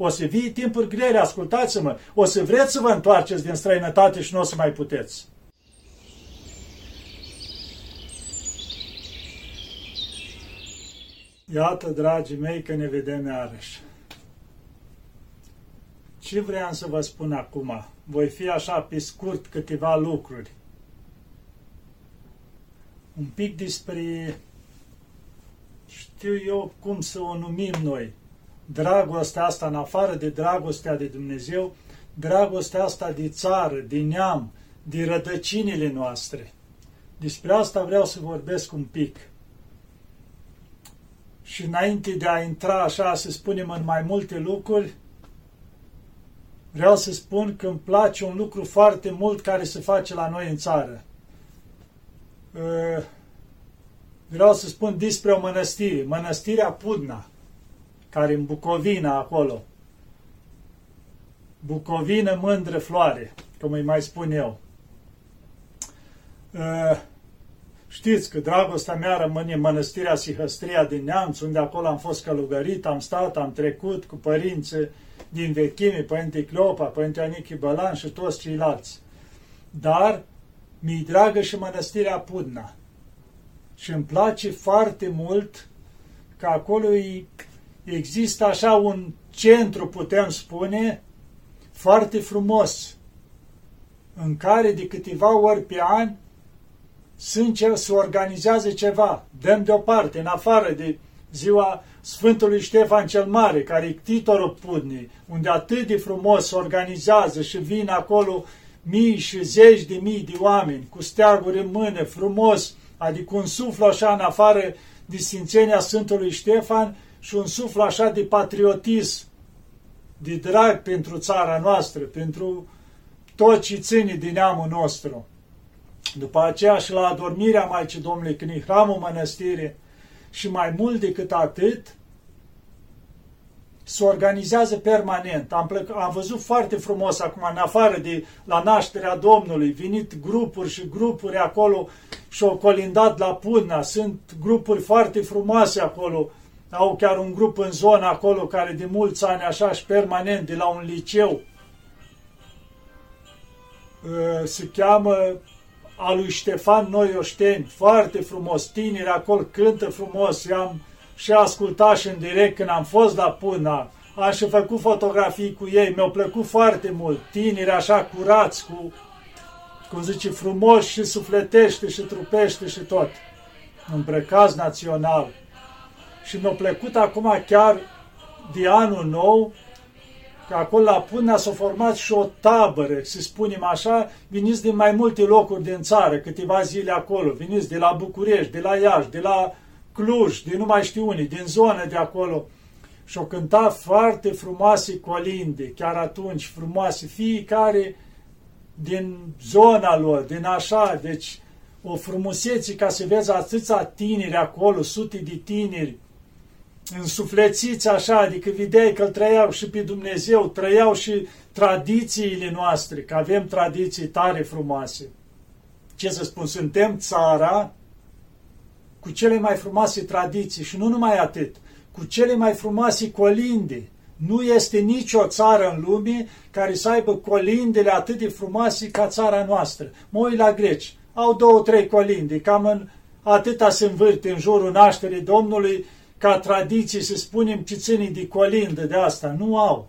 O să vii timpuri grele, ascultați-mă. O să vreți să vă întoarceți din străinătate și nu o să mai puteți. Iată, dragii mei, că ne vedem iarăși. Ce vreau să vă spun acum? Voi fi așa pe scurt câteva lucruri. Un pic despre, știu eu cum să o numim noi, dragostea asta, în afară de dragostea de Dumnezeu, dragostea asta de țară, de neam, de rădăcinile noastre. Despre asta vreau să vorbesc un pic. Și înainte de a intra așa, să spunem, în mai multe lucruri, vreau să spun că îmi place un lucru foarte mult care se face la noi în țară. Ă, vreau să spun despre o mănăstire, mănăstirea Pudna, care în Bucovina acolo. Bucovină mândră floare, cum îi mai spun eu. Ă, Știți că dragostea mea rămâne în mănăstirea Sihăstria din Neamț, unde acolo am fost călugărit, am stat, am trecut cu părinții din vechime, Părinte Cleopa, Părinte Anichi Bălan și toți ceilalți. Dar mi-i dragă și mănăstirea Pudna. Și îmi place foarte mult că acolo există așa un centru, putem spune, foarte frumos, în care de câteva ori pe an sunt ce se organizează ceva, dăm deoparte, în afară de ziua Sfântului Ștefan cel Mare, care e titorul Pudnii, unde atât de frumos se organizează și vin acolo mii și zeci de mii de oameni cu steaguri în mână, frumos, adică un suflu așa în afară de Sfințenia Sfântului Ștefan și un suflu așa de patriotism, de drag pentru țara noastră, pentru tot ce ține din neamul nostru. După aceea și la adormirea Maicii Domnului, când e hramul mănăstirii, și mai mult decât atât, se organizează permanent. Am, plec, am văzut foarte frumos acum, în afară de la nașterea Domnului, venit grupuri și grupuri acolo și au colindat la Puna. Sunt grupuri foarte frumoase acolo. Au chiar un grup în zona acolo care de mulți ani așa și permanent de la un liceu ă, se cheamă a lui Ștefan Noioșteni, foarte frumos, tineri acolo cântă frumos, i-am și ascultat și în direct când am fost la Puna, am și făcut fotografii cu ei, mi-au plăcut foarte mult, tineri așa curați, cu, cum zice, frumos și sufletește și trupește și tot, îmbrăcați național. Și mi-a plăcut acum chiar de anul nou, că acolo la Puna s-a format și o tabără, să spunem așa, veniți din mai multe locuri din țară, câteva zile acolo, veniți de la București, de la Iași, de la Cluj, de nu mai știu unii, din zonă de acolo. Și-o cânta foarte frumoase colinde, chiar atunci frumoase, fiecare din zona lor, din așa, deci o frumusețe ca să vezi atâția tineri acolo, sute de tineri, însuflețiți așa, adică vedeai că îl trăiau și pe Dumnezeu, trăiau și tradițiile noastre, că avem tradiții tare frumoase. Ce să spun, suntem țara cu cele mai frumoase tradiții și nu numai atât, cu cele mai frumoase colinde. Nu este nicio țară în lume care să aibă colindele atât de frumoase ca țara noastră. Mă uit la greci, au două, trei colinde, cam în atâta se învârte în jurul nașterii Domnului ca tradiție să spunem ce ține de colindă de asta. Nu au.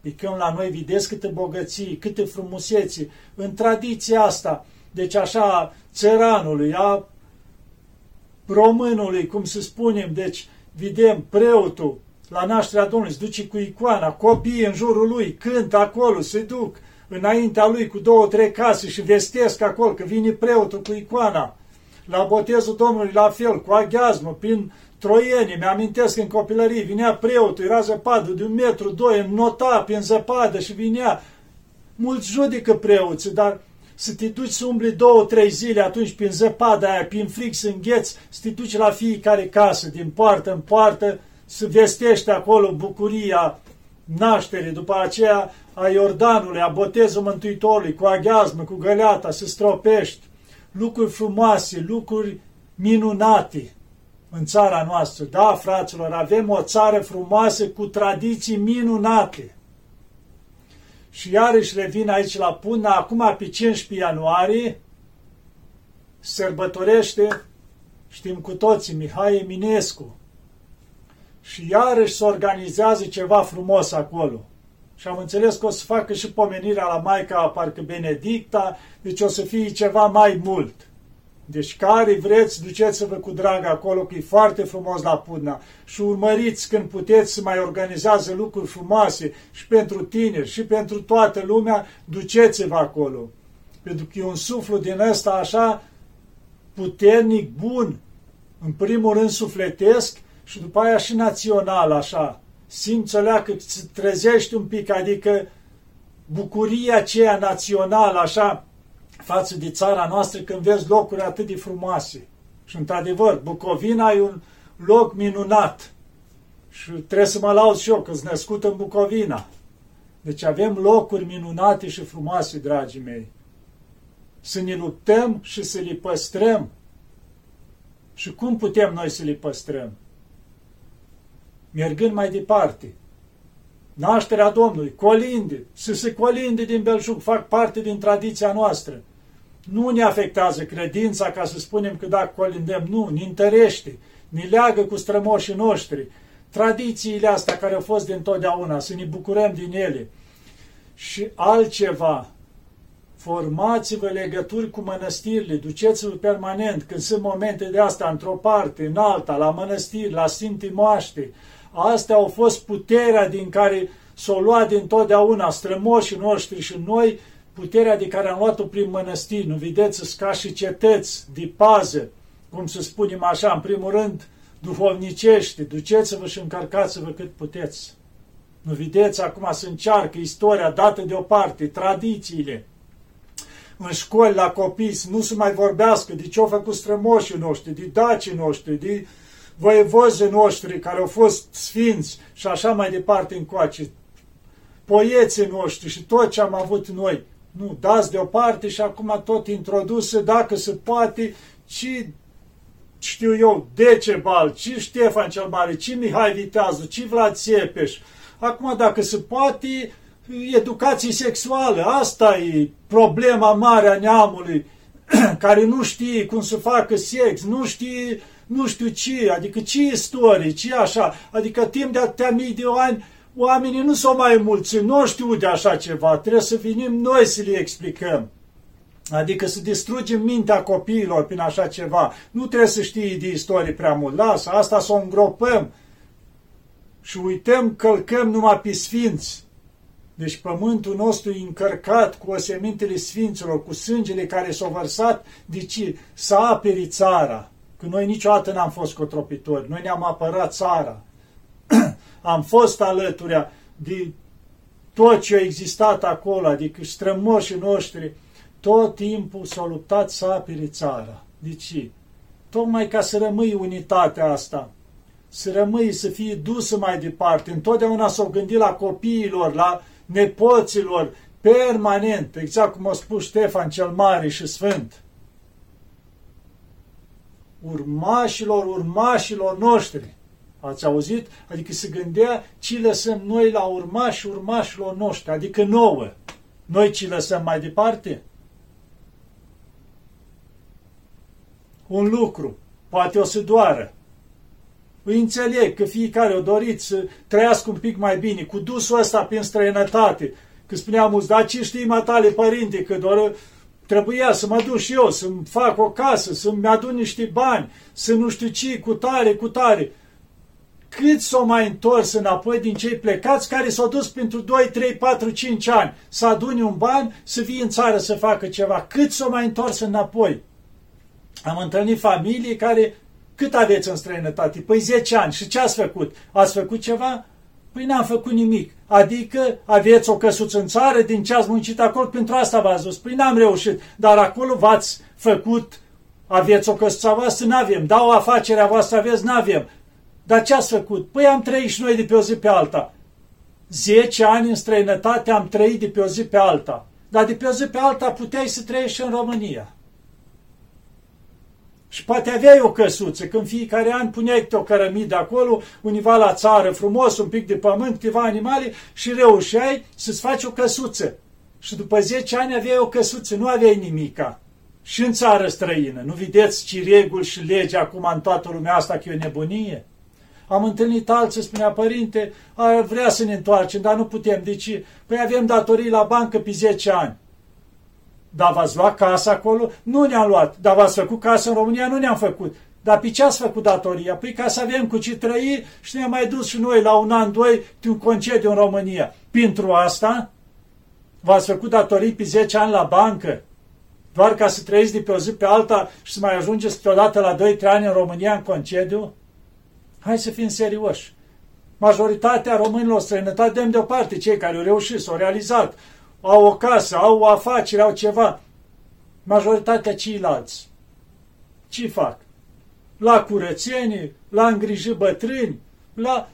Pe când la noi vedeți câte bogății, câte frumusețe în tradiția asta. Deci așa, țăranului, a românului, cum să spunem, deci vedem preotul la nașterea Domnului, se duce cu icoana, copiii în jurul lui, cântă acolo, se duc înaintea lui cu două, trei case și vestesc acolo că vine preotul cu icoana. La botezul Domnului la fel, cu aghiazmă, prin troieni, mi-amintesc în copilărie, vinea preotul, era zăpadă de un metru, doi, nota prin zăpadă și vinea. Mulți judecă preoții, dar să te duci să umbli două, trei zile atunci prin zăpada aia, prin frig să îngheți, să te duci la fiecare casă, din poartă în poartă, să vestești acolo bucuria nașterii, după aceea a Iordanului, a botezul Mântuitorului, cu aghiazmă, cu găleata, să stropești, lucruri frumoase, lucruri minunate. În țara noastră. Da, fraților, avem o țară frumoasă cu tradiții minunate. Și iarăși revin aici la Puna, acum pe 15 ianuarie, sărbătorește, știm cu toții, Mihai Eminescu. Și iarăși se organizează ceva frumos acolo. Și am înțeles că o să facă și pomenirea la Maica, parcă Benedicta, deci o să fie ceva mai mult. Deci care vreți, duceți-vă cu drag acolo, că e foarte frumos la Pudna. Și urmăriți când puteți să mai organizează lucruri frumoase și pentru tineri și pentru toată lumea, duceți-vă acolo. Pentru că e un suflu din ăsta așa puternic, bun, în primul rând sufletesc și după aia și național, așa. Simți o leacă, îți trezești un pic, adică bucuria aceea națională, așa, față de țara noastră când vezi locuri atât de frumoase. Și într-adevăr, Bucovina e un loc minunat. Și trebuie să mă laud și eu, că sunt născut în Bucovina. Deci avem locuri minunate și frumoase, dragii mei. Să ne luptăm și să le păstrăm. Și cum putem noi să le păstrăm? Mergând mai departe. Nașterea Domnului, colinde, să se colinde din belșug, fac parte din tradiția noastră nu ne afectează credința ca să spunem că dacă colindem, nu, ne întărește, ne leagă cu strămoșii noștri, tradițiile astea care au fost din totdeauna, să ne bucurăm din ele. Și altceva, formați-vă legături cu mănăstirile, duceți-vă permanent, când sunt momente de asta, într-o parte, în alta, la mănăstiri, la Sfintii Moaște. Astea au fost puterea din care s-o luat din totdeauna strămoșii noștri și noi puterea de care am luat-o prin mănăstiri, nu vedeți, ca și cetăți de pază, cum să spunem așa, în primul rând, duhovnicește, duceți-vă și încărcați-vă cât puteți. Nu vedeți, acum să încearcă istoria dată deoparte, tradițiile. În școli, la copii, nu se mai vorbească de ce au făcut strămoșii noștri, de dacii noștri, de voievozii noștri care au fost sfinți și așa mai departe încoace, poieții noștri și tot ce am avut noi. Nu, dați deoparte și acum tot introdusă, dacă se poate, și știu eu, Decebal, ci Ștefan cel Mare, ci Mihai Viteazu, ci Vlad Țepeș. Acum, dacă se poate, educație sexuală, asta e problema mare a neamului, care nu știe cum să facă sex, nu știe nu știu ce, adică ce istorie, ce așa, adică timp de atâtea mii de ani oamenii nu s-au mai mulți, nu știu de așa ceva, trebuie să venim noi să le explicăm. Adică să distrugem mintea copiilor prin așa ceva. Nu trebuie să știi de istorie prea mult. Lasă, asta să o îngropăm. Și uităm, călcăm numai pe sfinți. Deci pământul nostru e încărcat cu osemintele sfinților, cu sângele care s-au vărsat, deci să aperi țara. Că noi niciodată n-am fost cotropitori, noi ne-am apărat țara am fost alături de tot ce a existat acolo, adică strămoșii noștri, tot timpul s-au luptat să apere țara. De ce? Tocmai ca să rămâi unitatea asta, să rămâi, să fie dusă mai departe. Întotdeauna s-au gândit la copiilor, la nepoților, permanent, exact cum a spus Ștefan cel Mare și Sfânt. Urmașilor, urmașilor noștri. Ați auzit? Adică se gândea ce lăsăm noi la urmași urmașilor noștri, adică nouă. Noi ce lăsăm mai departe? Un lucru, poate o să doară. Îi înțeleg că fiecare o dorit să trăiască un pic mai bine, cu dusul ăsta prin străinătate. Că spuneam mulți, dar ce știi, matale, părinte, că doar trebuia să mă duc și eu, să-mi fac o casă, să-mi adun niște bani, să nu știu ce, cu tare, cu tare cât s-au mai întors înapoi din cei plecați care s-au dus pentru 2, 3, 4, 5 ani să adune un ban, să vie în țară să facă ceva. Cât s-au mai întors înapoi? Am întâlnit familii care, cât aveți în străinătate? Păi 10 ani. Și ce ați făcut? Ați făcut ceva? Păi n-am făcut nimic. Adică aveți o căsuță în țară, din ce ați muncit acolo, pentru asta v-ați dus. Păi n-am reușit. Dar acolo v-ați făcut, aveți o căsuță voastră? N-avem. Da, o afacere a voastră aveți? N-avem. Dar ce ați făcut? Păi am trăit și noi de pe o zi pe alta. Zece ani în străinătate am trăit de pe o zi pe alta. Dar de pe o zi pe alta puteai să trăiești și în România. Și poate aveai o căsuță, când fiecare an puneai o cărămidă acolo, univa la țară, frumos, un pic de pământ, câteva animale și reușeai să-ți faci o căsuță. Și după 10 ani aveai o căsuță, nu aveai nimica. Și în țară străină. Nu vedeți ce reguli și lege acum în toată lumea asta că e o nebunie? Am întâlnit alții, spunea părinte, ar vrea să ne întoarcem, dar nu putem. Deci, păi avem datorii la bancă pe 10 ani. Dar v-ați luat casa acolo? Nu ne-am luat. Dar v-ați făcut casă în România? Nu ne-am făcut. Dar pe ce ați făcut datoria? Păi ca să avem cu ce trăi și ne-am mai dus și noi la un an, doi, un concediu în România. Pentru asta v-ați făcut datorii pe 10 ani la bancă, doar ca să trăiți de pe o zi pe alta și să mai ajungeți câteodată la 2-3 ani în România în concediu? Hai să fim serioși. Majoritatea românilor străinătate dăm deoparte cei care au reușit, s-au realizat, au o casă, au o afacere, au ceva. Majoritatea ceilalți. Ce fac? La curățenie, la îngriji bătrâni, la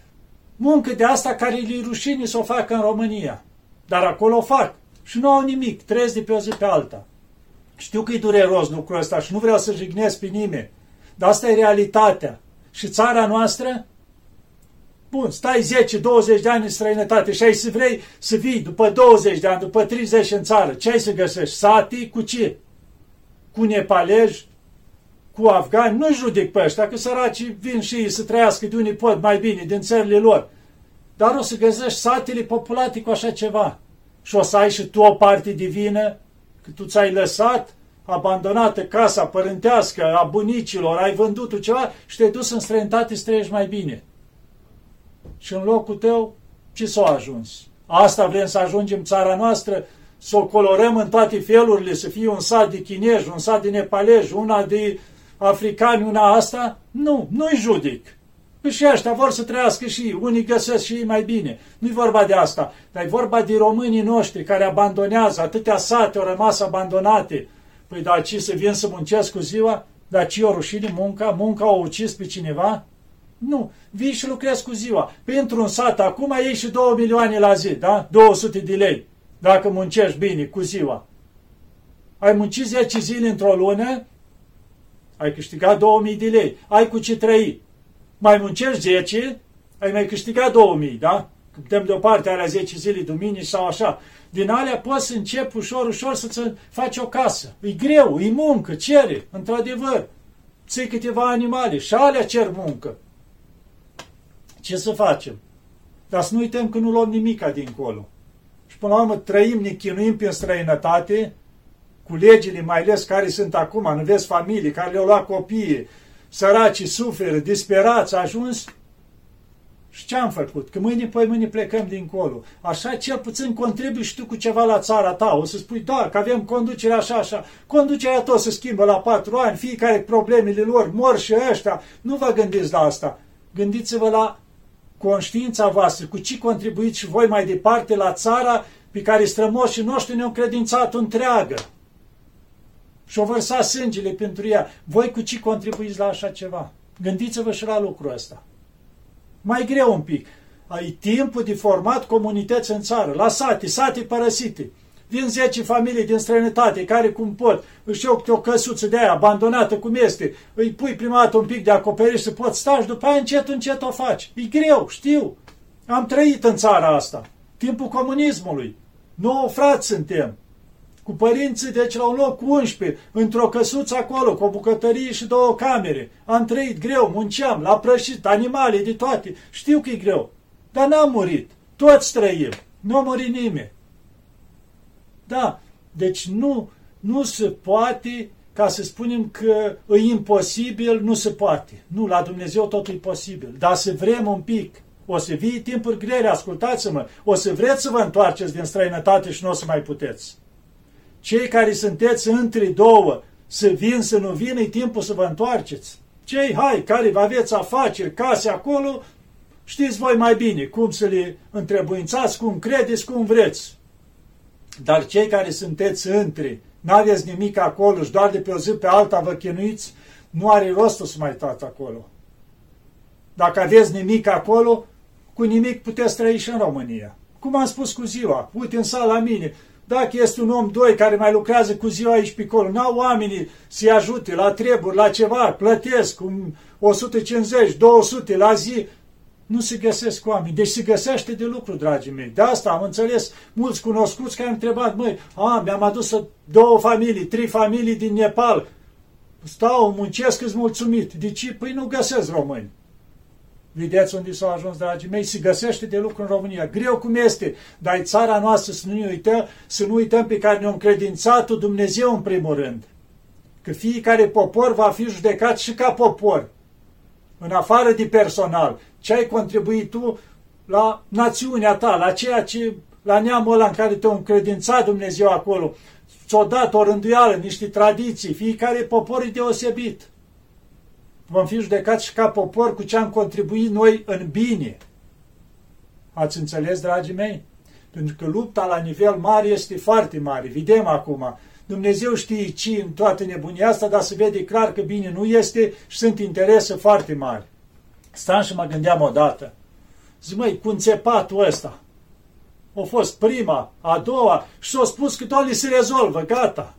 muncă de asta care le rușine să o facă în România. Dar acolo o fac. Și nu au nimic, trăiesc de pe o zi pe alta. Știu că e dureros lucrul ăsta și nu vreau să jignesc pe nimeni. Dar asta e realitatea. Și țara noastră Bun, stai 10-20 de ani în străinătate și ai să vrei să vii după 20 de ani, după 30 în țară. Ce ai să găsești? Sati cu ce? Cu nepaleji? Cu afgani? Nu judec pe ăștia, că săracii vin și ei să trăiască de unii pot mai bine din țările lor. Dar o să găsești satele populate cu așa ceva. Și o să ai și tu o parte divină, că tu ți-ai lăsat abandonată casa părintească a bunicilor, ai vândut ceva și te-ai dus în străinătate să trăiești mai bine și în locul tău ce s-a ajuns? Asta vrem să ajungem țara noastră, să o colorăm în toate felurile, să fie un sat de chinezi, un sat de nepalezi, una de africani, una asta? Nu, nu-i judic. Păi și ăștia vor să trăiască și ei, unii găsesc și ei mai bine. Nu-i vorba de asta, dar e vorba de românii noștri care abandonează, atâtea sate au rămas abandonate. Păi dar ce să vin să muncesc cu ziua? Dar ce o rușine munca? Munca o ucis pe cineva? Nu, vii și lucrezi cu ziua. Pentru un sat acum ieși și 2 milioane la zi, da? 200 de lei, dacă muncești bine cu ziua. Ai muncit 10 zile într-o lună, ai câștigat 2000 de lei. Ai cu ce trăi. Mai muncești 10, ai mai câștigat 2000, da? Dăm deoparte alea 10 zile, duminici sau așa. Din alea poți să începi ușor, ușor să-ți faci o casă. E greu, e muncă, cere, într-adevăr. Ții câteva animale și alea cer muncă. Ce să facem? Dar să nu uităm că nu luăm nimica dincolo. Și până la urmă trăim, ne chinuim prin străinătate, cu legile mai ales care sunt acum, nu vezi familii care le-au luat copiii, săracii suferă, disperați, ajuns. Și ce am făcut? Că mâine, păi mâine plecăm dincolo. Așa cel puțin contribui și tu cu ceva la țara ta. O să spui, da, că avem conducere așa, așa. Conducerea tot se schimbă la patru ani, fiecare problemele lor, mor și ăștia. Nu vă gândiți la asta. Gândiți-vă la conștiința voastră, cu ce contribuiți și voi mai departe la țara pe care strămoșii noștri ne-au credințat întreagă. Și-o vărsa sângele pentru ea. Voi cu ce contribuiți la așa ceva? Gândiți-vă și la lucrul ăsta. Mai greu un pic. Ai timpul de format comunități în țară, la sate, sate părăsite din 10 familii din străinătate care cum pot își iau o căsuță de aia abandonată cum este, îi pui prima dată un pic de acoperiș să poți sta și după aia încet, încet o faci. E greu, știu. Am trăit în țara asta. Timpul comunismului. Nouă frați suntem. Cu părinții, deci la un loc cu 11, într-o căsuță acolo, cu o bucătărie și două camere. Am trăit greu, munceam, la prășit, animale, de toate. Știu că e greu. Dar n-am murit. Toți trăim. Nu a murit nimeni. Da, deci nu, nu se poate ca să spunem că e imposibil, nu se poate. Nu, la Dumnezeu totul e posibil. Dar să vrem un pic, o să vii timpuri grele, ascultați-mă, o să vreți să vă întoarceți din străinătate și nu o să mai puteți. Cei care sunteți între două, să vin, să nu vină, e timpul să vă întoarceți. Cei, hai, care vă aveți afaceri, case acolo, știți voi mai bine cum să le întrebuințați, cum credeți, cum vreți. Dar cei care sunteți între, n-aveți nimic acolo și doar de pe o zi pe alta vă chinuiți, nu are rost să mai stați acolo. Dacă aveți nimic acolo, cu nimic puteți trăi și în România. Cum am spus cu ziua, uite în sala mine, dacă este un om, doi, care mai lucrează cu ziua aici pe acolo, n-au oamenii să-i ajute la treburi, la ceva, plătesc un 150, 200 la zi, nu se găsesc oameni. Deci se găsește de lucru, dragii mei. De asta am înțeles mulți cunoscuți care am întrebat, măi, a, mi-am adus două familii, trei familii din Nepal. Stau, muncesc, îți mulțumit. De ce? Păi nu găsesc români. Vedeți unde s-au ajuns, dragii mei? Se găsește de lucru în România. Greu cum este, dar e țara noastră să nu uităm, să nu uităm pe care ne-a încredințat Dumnezeu în primul rând. Că fiecare popor va fi judecat și ca popor. În afară de personal. Ce ai contribuit tu la națiunea ta, la ceea ce, la neamul ăla în care te-a încredințat Dumnezeu acolo. Ți-o dat o rânduială, niște tradiții. Fiecare popor e deosebit vom fi judecați și ca popor cu ce am contribuit noi în bine. Ați înțeles, dragii mei? Pentru că lupta la nivel mare este foarte mare. Vedem acum. Dumnezeu știe ce în toată nebunia asta, dar se vede clar că bine nu este și sunt interese foarte mari. Stam și mă gândeam odată. Zic, măi, cu înțepatul ăsta, a fost prima, a doua și s-a spus că toate se rezolvă, gata.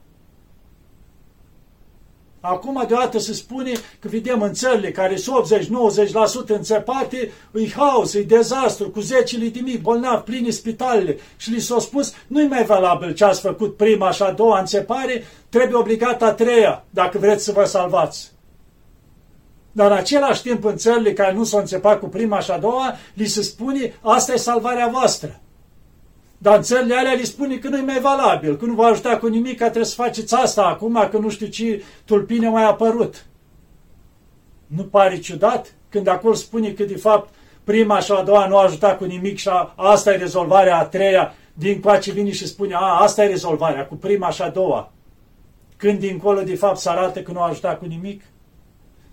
Acum deodată se spune că vedem în țările care sunt 80-90% înțepate, îi haos, îi dezastru, cu zecile de mii bolnavi, plini spitalele și li s-a spus nu-i mai valabil ce ați făcut prima și a doua înțepare, trebuie obligat a treia dacă vreți să vă salvați. Dar în același timp în țările care nu s-au înțepat cu prima și a doua, li se spune asta e salvarea voastră. Dar în țările alea li spune că nu e mai valabil, că nu va ajuta cu nimic, că trebuie să faceți asta acum, că nu știu ce tulpine mai apărut. Nu pare ciudat când acolo spune că de fapt prima și a doua nu a ajutat cu nimic și a, asta e rezolvarea a treia, din coace vine și spune, a, asta e rezolvarea, cu prima și a doua. Când dincolo de fapt se arată că nu a ajutat cu nimic?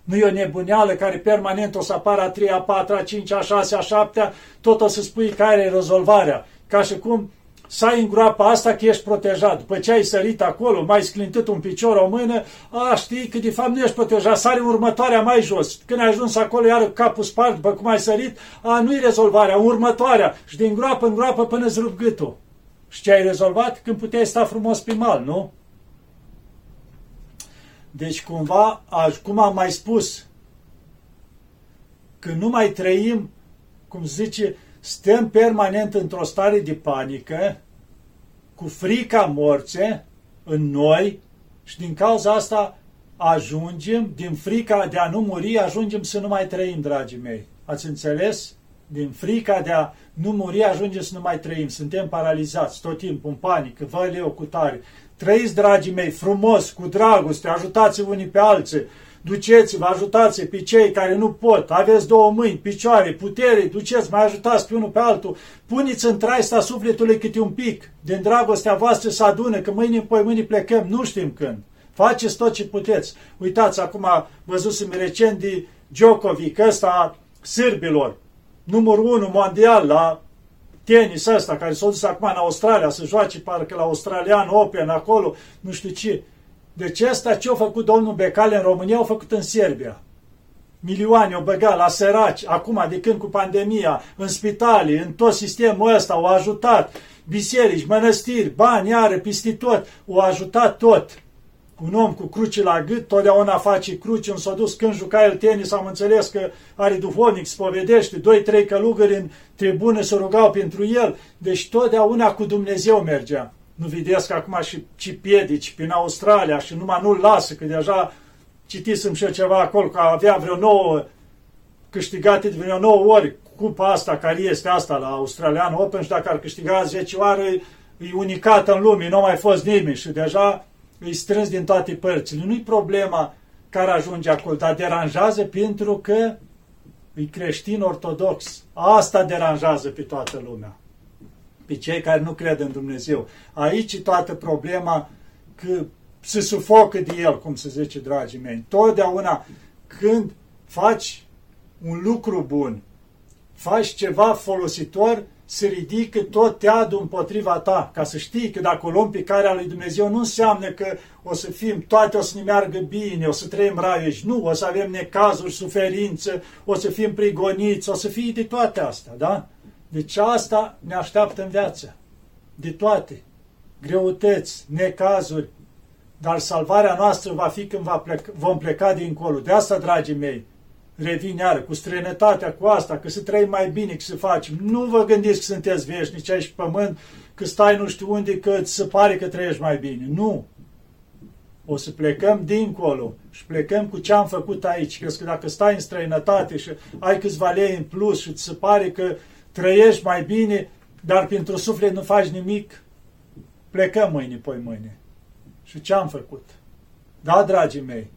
Nu e o nebuneală care permanent o să apară a treia, a patra, a cincea, a șasea, a șaptea, tot o să spui care e rezolvarea ca și cum să ai în groapa asta că ești protejat. După ce ai sărit acolo, mai sclintit un picior, o mână, a, știi că de fapt nu ești protejat, sari următoarea mai jos. Când ai ajuns acolo, iar capul spart, după cum ai sărit, a, nu-i rezolvarea, următoarea. Și din groapă în groapă până îți rup gâtul. Și ce ai rezolvat? Când puteai sta frumos pe mal, nu? Deci cumva, cum am mai spus, că nu mai trăim, cum zice, stăm permanent într-o stare de panică, cu frica morțe în noi și din cauza asta ajungem, din frica de a nu muri, ajungem să nu mai trăim, dragii mei. Ați înțeles? Din frica de a nu muri, ajungem să nu mai trăim. Suntem paralizați tot timpul, în panică, vă leu cu tare. Trăiți, dragii mei, frumos, cu dragoste, ajutați-vă unii pe alții, duceți-vă, ajutați pe cei care nu pot, aveți două mâini, picioare, putere, duceți, mai ajutați pe unul pe altul, puneți în traista sufletului câte un pic, din dragostea voastră să adună, că mâine poi mâine plecăm, nu știm când. Faceți tot ce puteți. Uitați, acum văzusem recent de Djokovic, ăsta sârbilor, numărul unu mondial la tenis ăsta, care s-a dus acum în Australia să joace parcă la Australian Open acolo, nu știu ce. Deci asta ce a făcut domnul Becale în România, au făcut în Serbia. Milioane au băgat la săraci, acum de când cu pandemia, în spitale, în tot sistemul ăsta, au ajutat biserici, mănăstiri, bani, iară, peste tot, au ajutat tot. Un om cu cruci la gât, totdeauna face cruci, în s-a dus când juca el tenis, am înțeles că are duhovnic, spovedește, doi, trei călugări în tribună se rugau pentru el, deci totdeauna cu Dumnezeu mergea. Nu vedeți că acum și, și piedici prin Australia și numai nu-l lasă, că deja citisem și eu ceva acolo, că avea vreo nouă câștigate de vreo nouă ori cupa asta care este asta la Australian Open și dacă ar câștiga 10 ori, e unicată în lume, nu a mai fost nimeni și deja îi strâns din toate părțile. Nu-i problema care ajunge acolo, dar deranjează pentru că e creștin ortodox. Asta deranjează pe toată lumea pe cei care nu cred în Dumnezeu. Aici e toată problema că se sufocă de el, cum se zice, dragii mei. Totdeauna când faci un lucru bun, faci ceva folositor, se ridică tot teadul împotriva ta, ca să știi că dacă o luăm pe care lui Dumnezeu nu înseamnă că o să fim, toate o să ne meargă bine, o să trăim raiuși, nu, o să avem necazuri, suferință, o să fim prigoniți, o să fie de toate astea, da? Deci asta ne așteaptă în viață. De toate. greutăți, necazuri, dar salvarea noastră va fi când va pleca, vom pleca dincolo. De asta, dragii mei, revin iară, cu străinătatea cu asta, că să trăim mai bine, că să facem. Nu vă gândiți că sunteți veșnici aici pe pământ, că stai nu știu unde, că ți se pare că trăiești mai bine. Nu! O să plecăm dincolo și plecăm cu ce am făcut aici. Că dacă stai în străinătate și ai câțiva lei în plus și ți se pare că trăiești mai bine, dar pentru suflet nu faci nimic, plecăm mâine, poi mâine. Și ce am făcut? Da, dragii mei,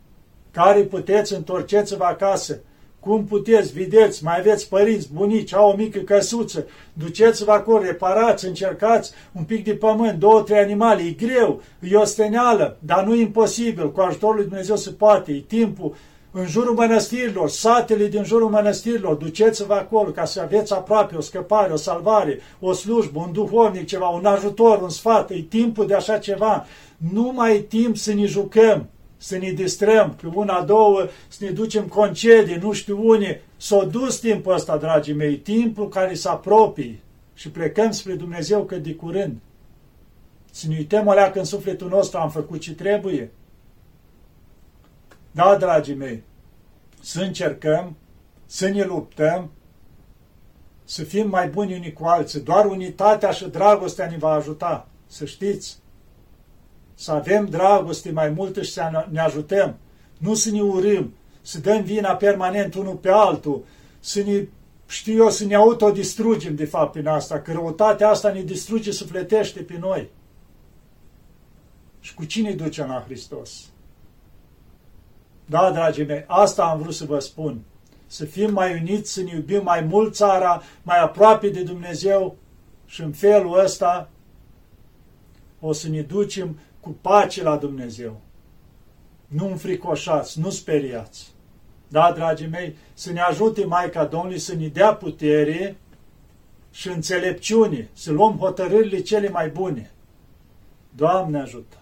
care puteți, întorceți-vă acasă. Cum puteți, vedeți, mai aveți părinți, bunici, au o mică căsuță, duceți-vă acolo, reparați, încercați un pic de pământ, două, trei animale, e greu, e o steneală, dar nu e imposibil, cu ajutorul lui Dumnezeu se poate, e timpul, în jurul mănăstirilor, satele din jurul mănăstirilor, duceți-vă acolo ca să aveți aproape o scăpare, o salvare, o slujbă, un duhovnic, ceva, un ajutor, un sfat, e timpul de așa ceva. Nu mai e timp să ne jucăm, să ne distrăm, pe una, două, să ne ducem concedii, nu știu unii. S-a dus timpul ăsta, dragii mei, timpul care se apropie și plecăm spre Dumnezeu cât de curând. Să ne uităm alea că în sufletul nostru am făcut ce trebuie. Da, dragii mei, să încercăm, să ne luptăm, să fim mai buni unii cu alții. Doar unitatea și dragostea ne va ajuta, să știți. Să avem dragoste mai multă și să ne ajutăm. Nu să ne urâm, să dăm vina permanent unul pe altul, să ne, știu eu, să ne autodistrugem de fapt prin asta, că răutatea asta ne distruge, sufletește pe noi. Și cu cine duce la Hristos? Da, dragii mei, asta am vrut să vă spun. Să fim mai uniți, să ne iubim mai mult țara, mai aproape de Dumnezeu și în felul ăsta o să ne ducem cu pace la Dumnezeu. Nu înfricoșați, nu speriați. Da, dragii mei, să ne ajute Maica Domnului să ne dea putere și înțelepciune, să luăm hotărârile cele mai bune. Doamne ajută!